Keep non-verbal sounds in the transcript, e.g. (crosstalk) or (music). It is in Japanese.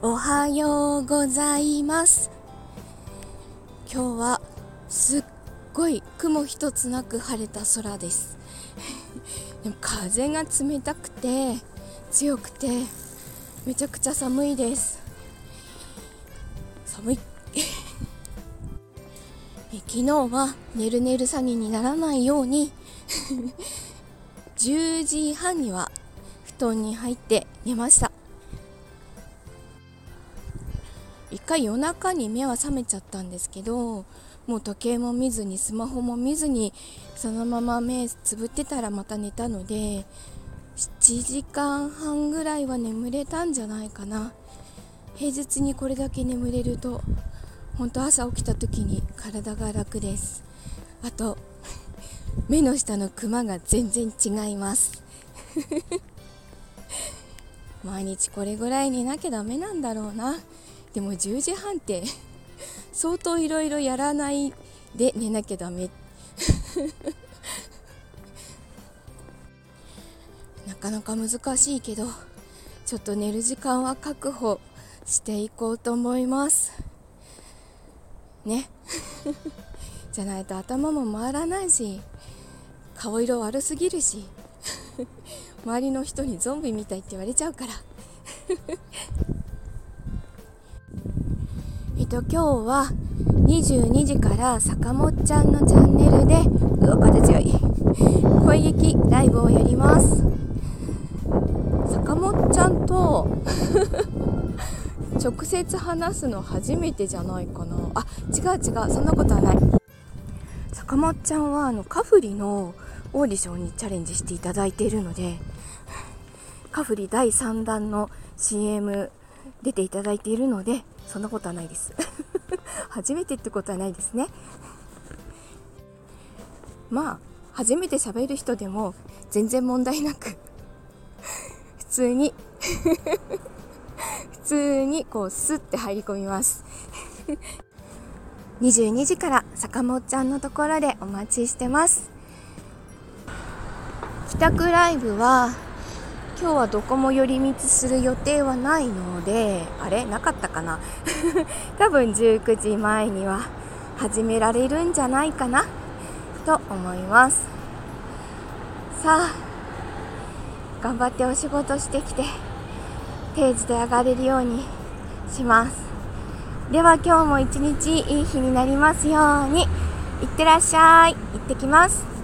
おはようございます。今日はすっごい雲一つなく晴れた空です。(laughs) でも風が冷たくて強くてめちゃくちゃ寒いです。寒い。(laughs) 昨日は寝る寝る詐欺にならないように (laughs) 10時半には布団に入って寝ました。一回夜中に目は覚めちゃったんですけどもう時計も見ずにスマホも見ずにそのまま目つぶってたらまた寝たので7時間半ぐらいは眠れたんじゃないかな。平日にこれだけ眠れると本当朝起きた時に体が楽です。あと目の下のクマが全然違います。(laughs) 毎日これぐらい寝なきゃダメなんだろうな。でも10時半って (laughs) 相当いろいろやらないで寝なきゃダメ。(laughs) なかなか難しいけどちょっと寝る時間は確保していこうと思います。ね。(laughs) じゃないと頭も回らないし顔色悪すぎるし周りの人にゾンビみたいって言われちゃうから。と今日は22時から坂本ちゃんのチャンネルでうわ風強い。声劇ライブをやります。坂本ちゃんと (laughs) 直接話すの初めてじゃないかな。あ違う違うそんなことはない。坂本ちゃんはあのカフリのオーディションにチャレンジしていただいているのでカフリ第3弾の CM 出ていただいているのでそんなことはないです。(laughs) 初めてってことはないですね。まあ初めて喋る人でも全然問題なく普通に (laughs) 普通にこうスッて入り込みます。(laughs) 22時から坂本ちゃんのところでお待ちしてます。帰宅ライブは今日はどこも寄り道する予定はないのであれ？なかったかな？(laughs) 多分19時前には始められるんじゃないかな？と思います。さあ頑張ってお仕事してきて定時で上がれるようにします。では今日も一日いい日になりますように。いってらっしゃい。行ってきます。